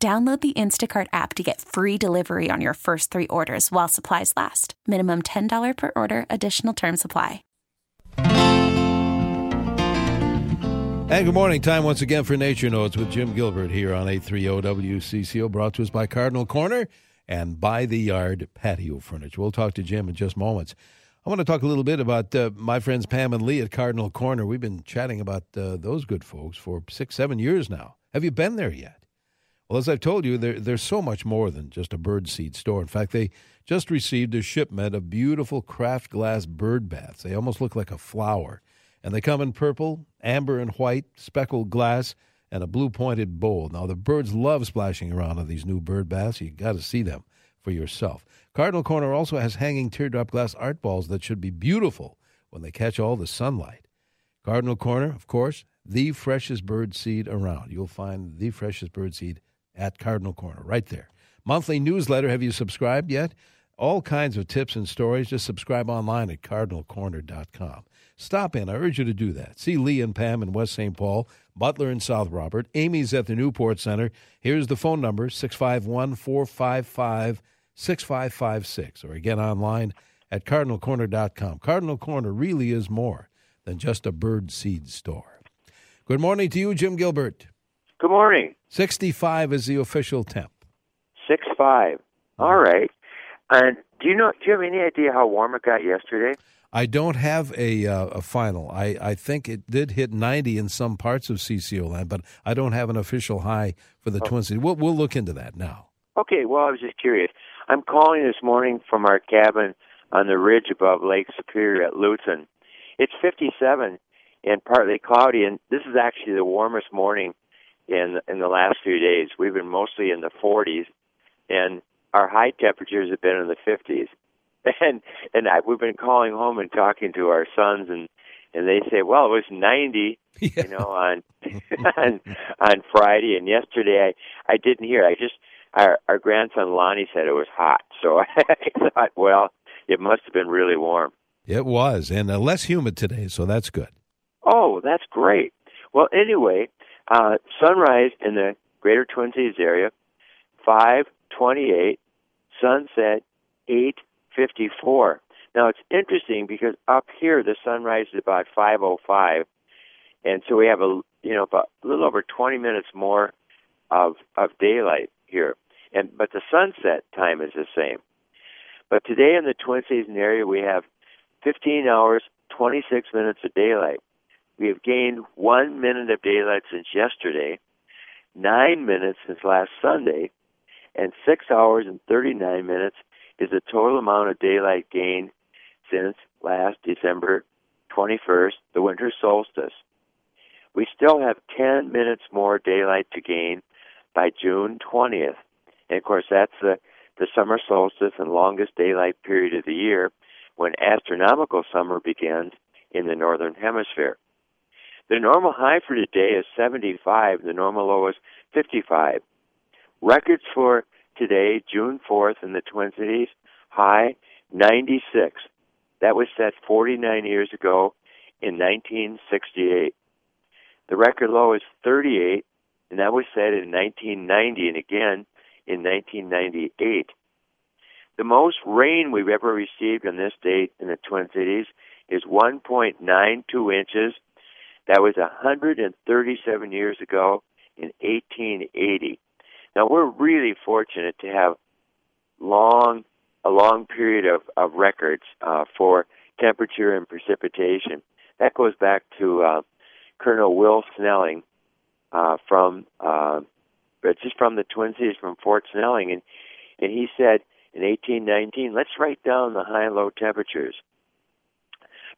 Download the Instacart app to get free delivery on your first three orders while supplies last. Minimum $10 per order, additional term supply. And good morning. Time once again for Nature Notes with Jim Gilbert here on 830 WCCO, brought to us by Cardinal Corner and By the Yard Patio Furniture. We'll talk to Jim in just moments. I want to talk a little bit about uh, my friends Pam and Lee at Cardinal Corner. We've been chatting about uh, those good folks for six, seven years now. Have you been there yet? Well, as I've told you, they're, they're so much more than just a bird seed store. In fact, they just received a shipment of beautiful craft glass bird baths. They almost look like a flower. And they come in purple, amber, and white, speckled glass, and a blue pointed bowl. Now, the birds love splashing around in these new bird baths. You've got to see them for yourself. Cardinal Corner also has hanging teardrop glass art balls that should be beautiful when they catch all the sunlight. Cardinal Corner, of course, the freshest bird seed around. You'll find the freshest bird seed at Cardinal Corner, right there. Monthly newsletter. Have you subscribed yet? All kinds of tips and stories. Just subscribe online at cardinalcorner.com. Stop in. I urge you to do that. See Lee and Pam in West St. Paul, Butler in South Robert. Amy's at the Newport Center. Here's the phone number 651 455 6556. Or again online at cardinalcorner.com. Cardinal Corner really is more than just a bird seed store. Good morning to you, Jim Gilbert. Good morning. 65 is the official temp. Six five. All right. And do you know? Do you have any idea how warm it got yesterday? I don't have a uh, a final. I, I think it did hit 90 in some parts of CCO land, but I don't have an official high for the Oh. Twin Cities. We'll, we'll look into that now. Okay. Well, I was just curious. I'm calling this morning from our cabin on the ridge above Lake Superior at Lutsen. It's 57 and partly cloudy, and this is actually the warmest morning in in the last few days. We've been mostly in the 40s, and our high temperatures have been in the 50s. And and I, we've been calling home and talking to our sons, and and they say, well, it was 90, Yeah. you know, on on on Friday, and yesterday I I didn't hear. I just our our grandson Lonnie said it was hot, so I thought, well, it must have been really warm. It was, and uh, less humid today, so that's good. Oh, that's great. Well, anyway, uh, sunrise in the Greater Twin Cities area, five twenty-eight. Sunset, eight fifty-four. Now it's interesting because up here the sunrise is about five oh five, and so we have a you know about a little over twenty minutes more of of daylight here, and but the sunset time is the same. But today in the Twin Cities area we have fifteen hours, twenty-six minutes of daylight. We have gained one minute of daylight since yesterday, nine minutes since last Sunday, and six hours and 39 minutes is the total amount of daylight gained since last December 21st, the winter solstice. We still have 10 minutes more daylight to gain by June 20th. And of course, that's the, the summer solstice and longest daylight period of the year when astronomical summer begins in the northern hemisphere. The normal high for today is 75. The normal low is 55. Records for today, June 4th in the Twin Cities, high 96. That was set 49 years ago in 1968. The record low is 38, and that was set in 1990 and again in 1998. The most rain we've ever received on this date in the Twin Cities is 1.92 inches. That was 137 years ago in 1880. Now we're really fortunate to have long, a long period of, of records uh, for temperature and precipitation. That goes back to uh, Colonel Will Snelling uh, from, uh, just from the Twin Cities from Fort Snelling, and and he said in 1819, let's write down the high and low temperatures.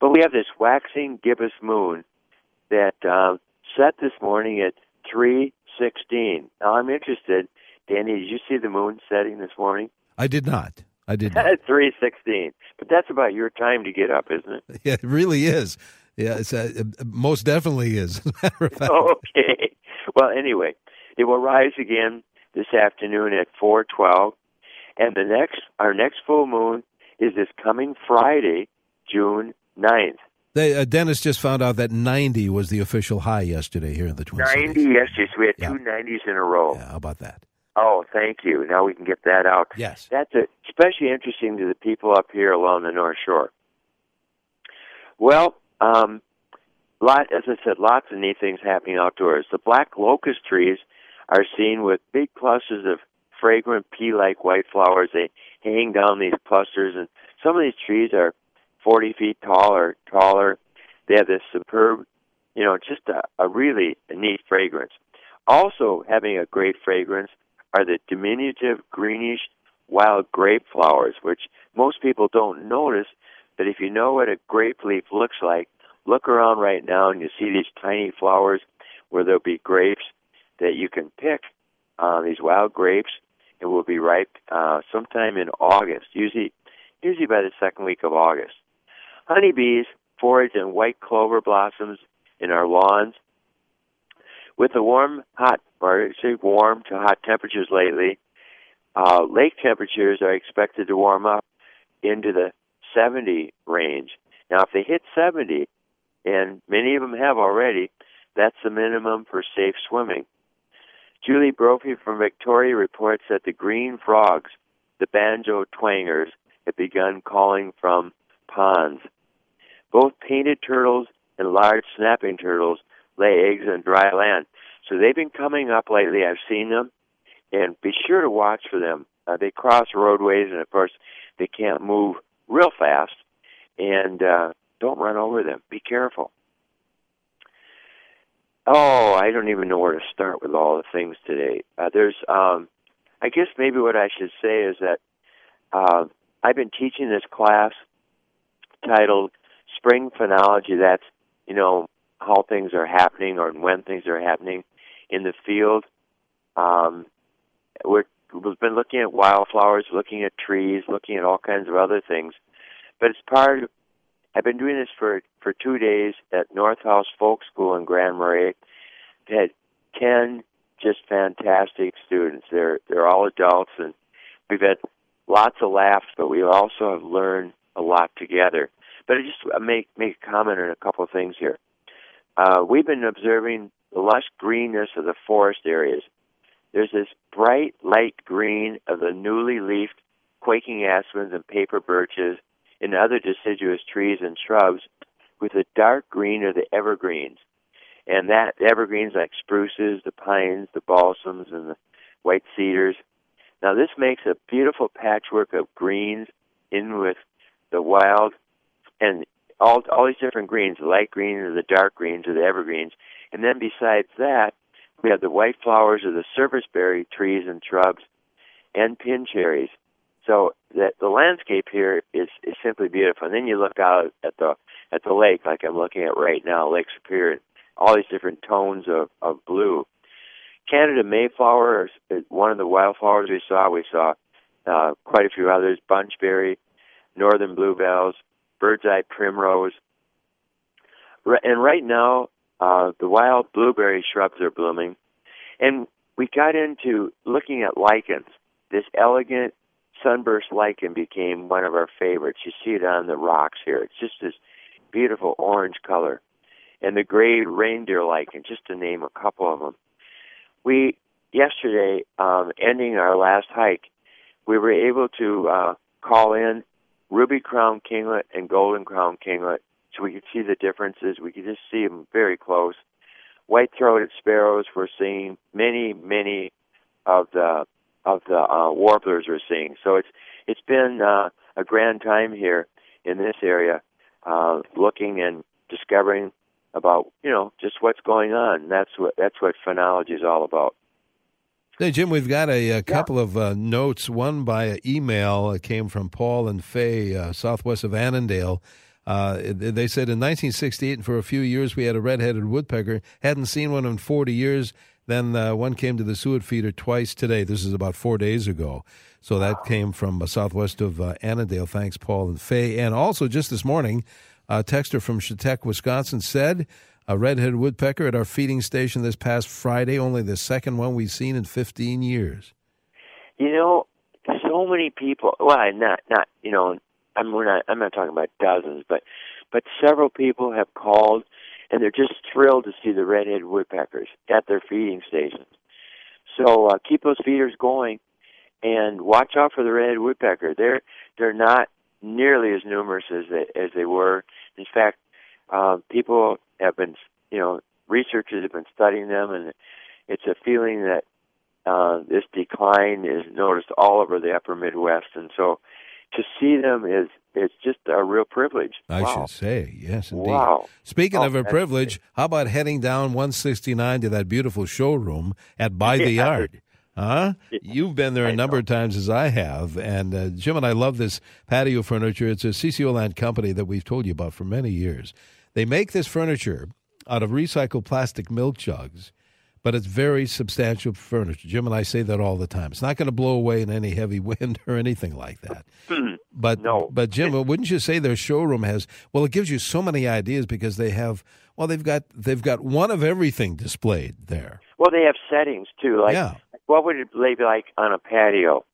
But we have this waxing gibbous moon that uh, set this morning at 3:16. Now I'm interested. Denny, did you see the moon setting this morning? I did not. I did not. At three sixteen. But that's about your time to get up, isn't it? Yeah, it really is. Yeah, it's uh, it most definitely is. okay. Well, anyway, it will rise again this afternoon at four twelve, and the next our next full moon is this coming Friday, June 9th. They, uh, Dennis just found out that 90 was the official high yesterday here in the Twin 90 Cities. yesterday, so we had Yeah. two 90s in a row. Yeah, how about that? Oh, thank you. Now we can get that out. Yes. That's a, especially interesting to the people up here along the North Shore. Well, um, lot as I said, lots of neat things happening outdoors. The black locust trees are seen with big clusters of fragrant pea-like white flowers. They hang down these clusters, and some of these trees are 40 feet tall or taller. They have this superb, you know, just a, a really neat fragrance. Also having a great fragrance are the diminutive greenish wild grape flowers, which most people don't notice. But if you know what a grape leaf looks like, look around right now and you see these tiny flowers where there'll be grapes that you can pick. Uh, these wild grapes, it will be ripe uh, sometime in August, usually usually by the second week of August. Honeybees forage in white clover blossoms in our lawns. With the warm, hot, or actually warm to hot temperatures lately, uh, lake temperatures are expected to warm up into the 70 range. Now, if they hit 70, and many of them have already, that's the minimum for safe swimming. Julie Brophy from Victoria reports that the green frogs, the banjo twangers, have begun calling from ponds. Both painted turtles and large snapping turtles lay eggs on dry land. So they've been coming up lately. I've seen them, and be sure to watch for them. Uh, they cross roadways, and of course, they can't move real fast. And uh, don't run over them. Be careful. Oh, I don't even know where to start with all the things today. Uh, there's, um, I guess maybe what I should say is that uh, I've been teaching this class titled Spring Phenology. That's, you know, how things are happening or when things are happening in the field. Um, we're, we've been looking at wildflowers, looking at trees, looking at all kinds of other things. But it's part of, I've been doing this for, for two days at North House Folk School in Grand Marais. We had 10 just fantastic students. They're, they're all adults and we've had lots of laughs, but we also have learned a lot together. But I just make, make a comment on a couple of things here. Uh, we've been observing the lush greenness of the forest areas. There's this bright light green of the newly leafed quaking aspens and paper birches and other deciduous trees and shrubs with a dark green of the evergreens. And that evergreens like spruces, the pines, the balsams, and the white cedars. Now this makes a beautiful patchwork of greens in with the wild and all all these different greens, the light green or the dark greens or the evergreens. And then besides that, we have the white flowers of the serviceberry trees and shrubs and pin cherries. So that the landscape here is, is simply beautiful. And then you look out at the at the lake like I'm looking at right now, Lake Superior, all these different tones of, of blue. Canada Mayflower is one of the wildflowers we saw. We saw uh, quite a few others: bunchberry, northern bluebells, bird's eye primrose. And right now, uh, the wild blueberry shrubs are blooming. And we got into looking at lichens. This elegant sunburst lichen became one of our favorites. You see it on the rocks here. It's just this beautiful orange color. And the gray reindeer lichen, just to name a couple of them. We, yesterday, um, ending our last hike, we were able to uh, call in ruby crown kinglet and golden crown kinglet so we could see the differences. We could just see them very close. White-throated sparrows we're seeing many, many of the of the uh, warblers we're seeing. So it's it's been uh, a grand time here in this area, uh, looking and discovering about you know just what's going on. That's what that's what phenology is all about. Hey, Jim, we've got a, a couple yeah. of uh, notes. One by email it came from Paul and Faye, uh, southwest of Annandale. Uh, they said in 1968, and for a few years, we had a red-headed woodpecker. Hadn't seen one in 40 years. Then uh, one came to the suet feeder twice today. This is about four days ago. So that came from uh, southwest of uh, Annandale. Thanks, Paul and Faye. And also, just this morning, a texter from Chetek, Wisconsin said a red-headed woodpecker at our feeding station this past Friday, only the second one we've seen in 15 years. You know, so many people. Well, not not you know. I'm we're not. I'm not talking about dozens, but but several people have called, and they're just thrilled to see the red-headed woodpeckers at their feeding stations. So uh, keep those feeders going, and watch out for the red-headed woodpecker. They're they're not nearly as numerous as they, as they were. In fact, uh, people have been, you know, researchers have been studying them, and it's a feeling that uh, this decline is noticed all over the upper Midwest, and so to see them is it's just a real privilege. I wow. should say, yes, indeed. Wow. Speaking Oh, of a privilege, how about heading down 169 to that beautiful showroom at By the Yeah. Yard? Huh? You've been there a number of times as I have, and uh, Jim and I love this patio furniture. It's a CCO Land company that we've told you about for many years. They make this furniture out of recycled plastic milk jugs, but it's very substantial furniture. Jim and I say that all the time. It's not going to blow away in any heavy wind or anything like that. Hmm. But No. but Jim, wouldn't you say their showroom has? Well, it gives you so many ideas because they have. Well, they've got they've got one of everything displayed there. Well, they have settings too. Like, Yeah. what would it be like on a patio?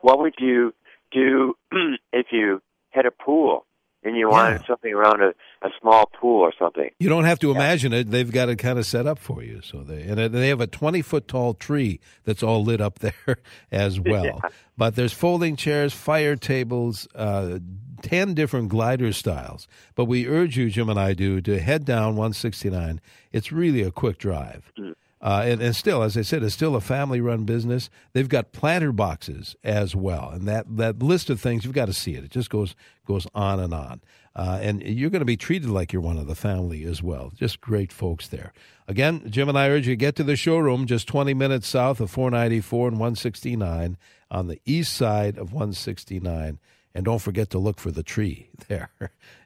What would you do if you had a pool and you wanted Yeah. something around a, a small pool or something? You don't have to imagine it; they've got it kind of set up for you. So they and they have a twenty foot tall tree that's all lit up there as well. Yeah. But there's folding chairs, fire tables, uh, ten different glider styles. But we urge you, Jim and I do, to head down 169. It's really a quick drive. Uh, and, and still, as I said, it's still a family-run business. They've got planter boxes as well, and that, that list of things you've got to see it. It just goes goes on and on. Uh, and you're going to be treated like you're one of the family as well. Just great folks there. Again, Jim and I urge you to get to the showroom, just 20 minutes south of 494 and 169 on the east side of 169. And don't forget to look for the tree there,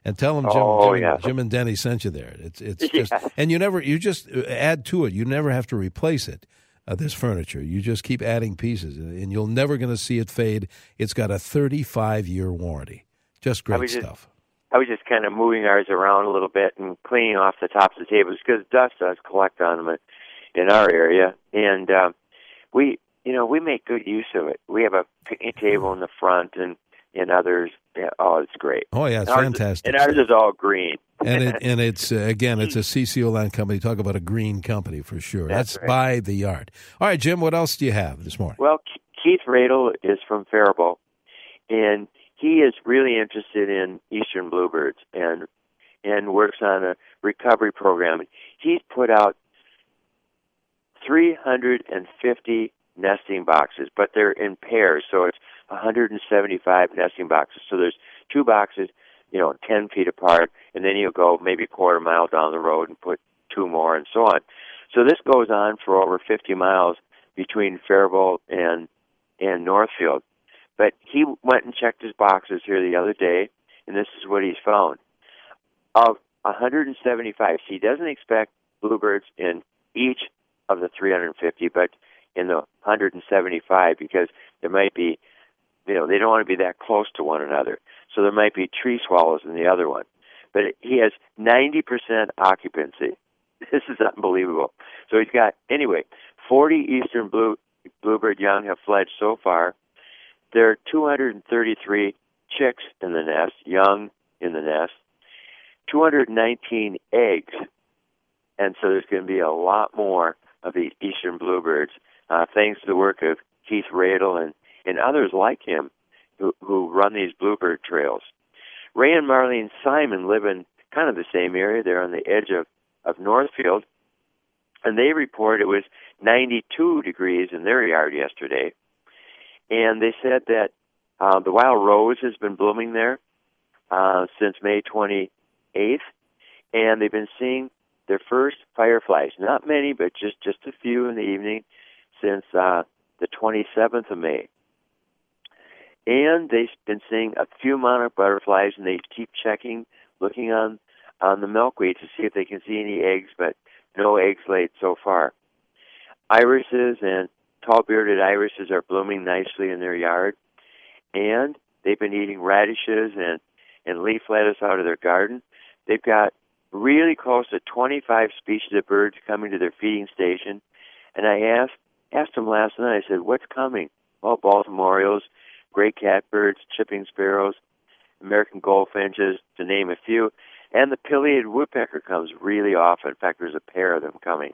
and tell them Jim, Oh, Jim, yeah. Jim and Denny sent you there. It's it's just and you never you just uh, add to it. You never have to replace it. Uh, this furniture, you just keep adding pieces, and you're never going to see it fade. It's got a 35 year warranty. Just great just- stuff. I was just kind of moving ours around a little bit and cleaning off the tops of the tables because dust does collect on them in- in our area, and um, we, you know, we make good use of it. We have a picnic table in the front and and others. Yeah, oh, it's great. Oh yeah, it's And ours- fantastic. And ours is all green. and it and it's uh, again it's a CCO land company. Talk about a green company for sure. That's That's right. by the yard. All right, Jim. What else do you have this morning? Well, Keith Radel is from Faribault, and he is really interested in eastern bluebirds and and works on a recovery program. He's put out 350 nesting boxes, but they're in pairs, so it's 175 nesting boxes. So there's two boxes, you know, 10 feet apart, and then you'll go maybe a quarter mile down the road and put two more, and so on. So this goes on for over 50 miles between Faribault and and Northfield. But he went and checked his boxes here the other day, and this is what he's found. Of 175, so he doesn't expect bluebirds in each of the 350, but in the 175 because there might be, you know, they don't want to be that close to one another. So there might be tree swallows in the other one. But he has 90% occupancy. This is unbelievable. So he's got, anyway, 40 eastern blue bluebird young have fledged so far. There are 233 chicks in the nest, young in the nest, 219 eggs, and so there's going to be a lot more of these eastern bluebirds, uh, thanks to the work of Keith Radel and, and others like him who, who run these bluebird trails. Ray and Marlene Simon live in kind of the same area. They're on the edge of, of Northfield, and they report it was 92 degrees in their yard yesterday. And they said that uh, the wild rose has been blooming there uh, since May 28th, and they've been seeing their first fireflies. Not many, but just just a few in the evening since uh, the 27th of May. And they've been seeing a few monarch butterflies, and they keep checking, looking on on the milkweed to see if they can see any eggs, but no eggs laid so far. irises and tall bearded irises are blooming nicely in their yard, and they've been eating radishes and and leaf lettuce out of their garden. They've got really close to 25 species of birds coming to their feeding station, and I asked asked them last night. I said, "What's coming?" Well, Baltimore Orioles, gray catbirds, chipping sparrows, American goldfinches, to name a few, and the pileated woodpecker comes really often. In fact, there's a pair of them coming.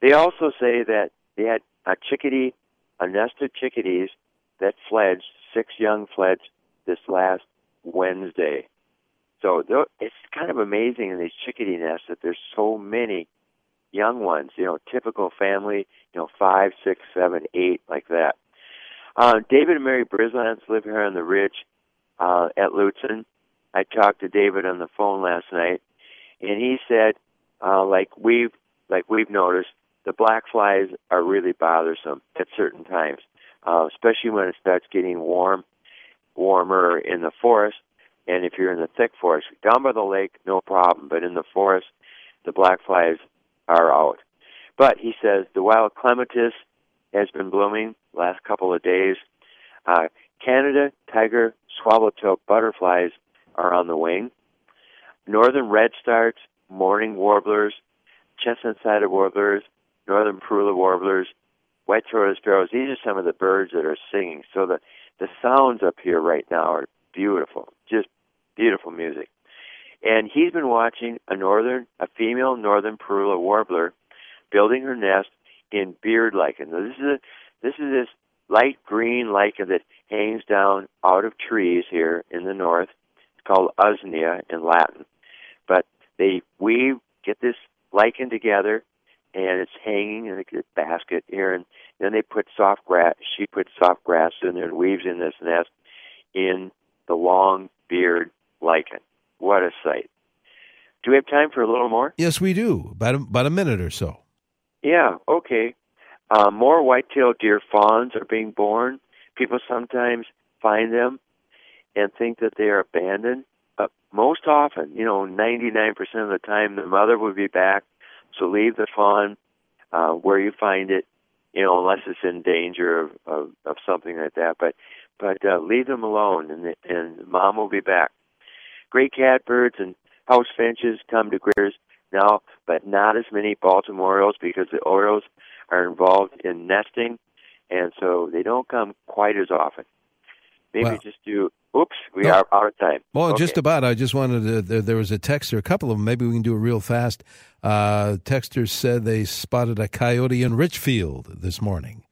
They also say that they had a chickadee, a nest of chickadees that fledged, six young fledged this last Wednesday. So it's kind of amazing in these chickadee nests that there's so many young ones. You know, typical family. You know, five, six, seven, eight, like that. Uh, David and Mary Brislance live here on the ridge uh, at Lutsen. I talked to David on the phone last night, and he said, uh, like we've like we've noticed, the black flies are really bothersome at certain times, uh, especially when it starts getting warm, warmer in the forest. And if you're in the thick forest, down by the lake, no problem. But in the forest, the black flies are out. But he says the wild clematis has been blooming last couple of days. Uh, Canada tiger swallowtail butterflies are on the wing. Northern redstarts, mourning warblers, chestnut-sided warblers, northern parula warblers, white-throated sparrows. These are some of the birds that are singing. So the the sounds up here right now are beautiful, just beautiful music. And he's been watching a northern, a female northern parula warbler building her nest in beard lichen. Now, this is a, this is this light green lichen that hangs down out of trees here in the north. It's called usnea in Latin. But they weave, get this lichen together, and it's hanging in a basket here, and then they put soft grass. She puts soft grass in there and weaves in this nest in the long beard lichen. What a sight! Do we have time for a little more? Yes, we do. About a, about a minute or so. Yeah. Okay. Uh, more white-tailed deer fawns are being born. People sometimes find them and think that they are abandoned. But most often, you know, 99% of the time, the mother will be back. So leave the fawn uh, where you find it, you know, unless it's in danger of, of, of something like that. But but uh, leave them alone, and and mom will be back. Great catbirds and house finches come to graders now, but not as many Baltimore Orioles because the Orioles are involved in nesting, and so they don't come quite as often. Maybe well, just do. Oops, we no, are out of time. Well, okay. just about. I just wanted to. There, there, was a texter, a couple of them. Maybe we can do it real fast. Uh, texters said they spotted a coyote in Richfield this morning.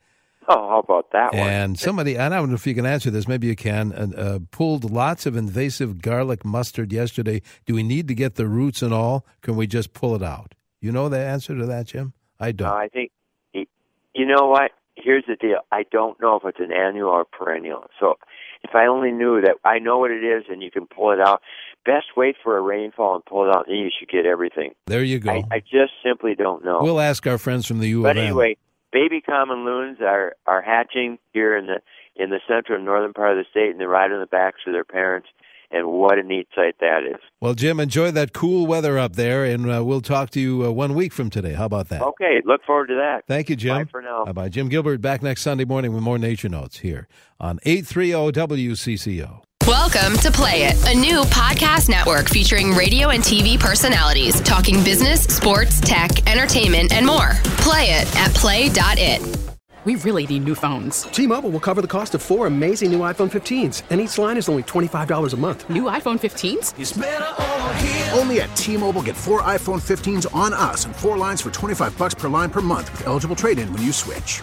Oh, how about that one? And somebody, I don't know if you can answer this. Maybe you can. Uh, pulled lots of invasive garlic mustard yesterday. Do we need to get the roots and all? Can we just pull it out? You know the answer to that, Jim? I don't. Uh, I think. You know what? Here's the deal. I don't know if it's an annual or perennial. So, if I only knew that, I know what it is, and you can pull it out. Best wait for a rainfall and pull it out, and you should get everything. There you go. I, I just simply don't know. We'll ask our friends from the U but anyway, baby common loons are are hatching here in the in the central and northern part of the state, and they're right on the backs of their parents. And what a neat sight that is. Well, Jim, enjoy that cool weather up there, and uh, we'll talk to you uh, one week from today. How about that? Okay, look forward to that. Thank you, Jim. Bye for now. Bye bye. Jim Gilbert back next Sunday morning with more Nature Notes here on 830 WCCO. Welcome to Play It, a new podcast network featuring radio and TV personalities talking business, sports, tech, entertainment, and more. Play it at play.it. We really need new phones. T Mobile will cover the cost of four amazing new iPhone 15s, and each line is only $25 a month. New iPhone 15s? Only at T Mobile get four iPhone 15s on us and four lines for 25 bucks per line per month with eligible trade in when you switch.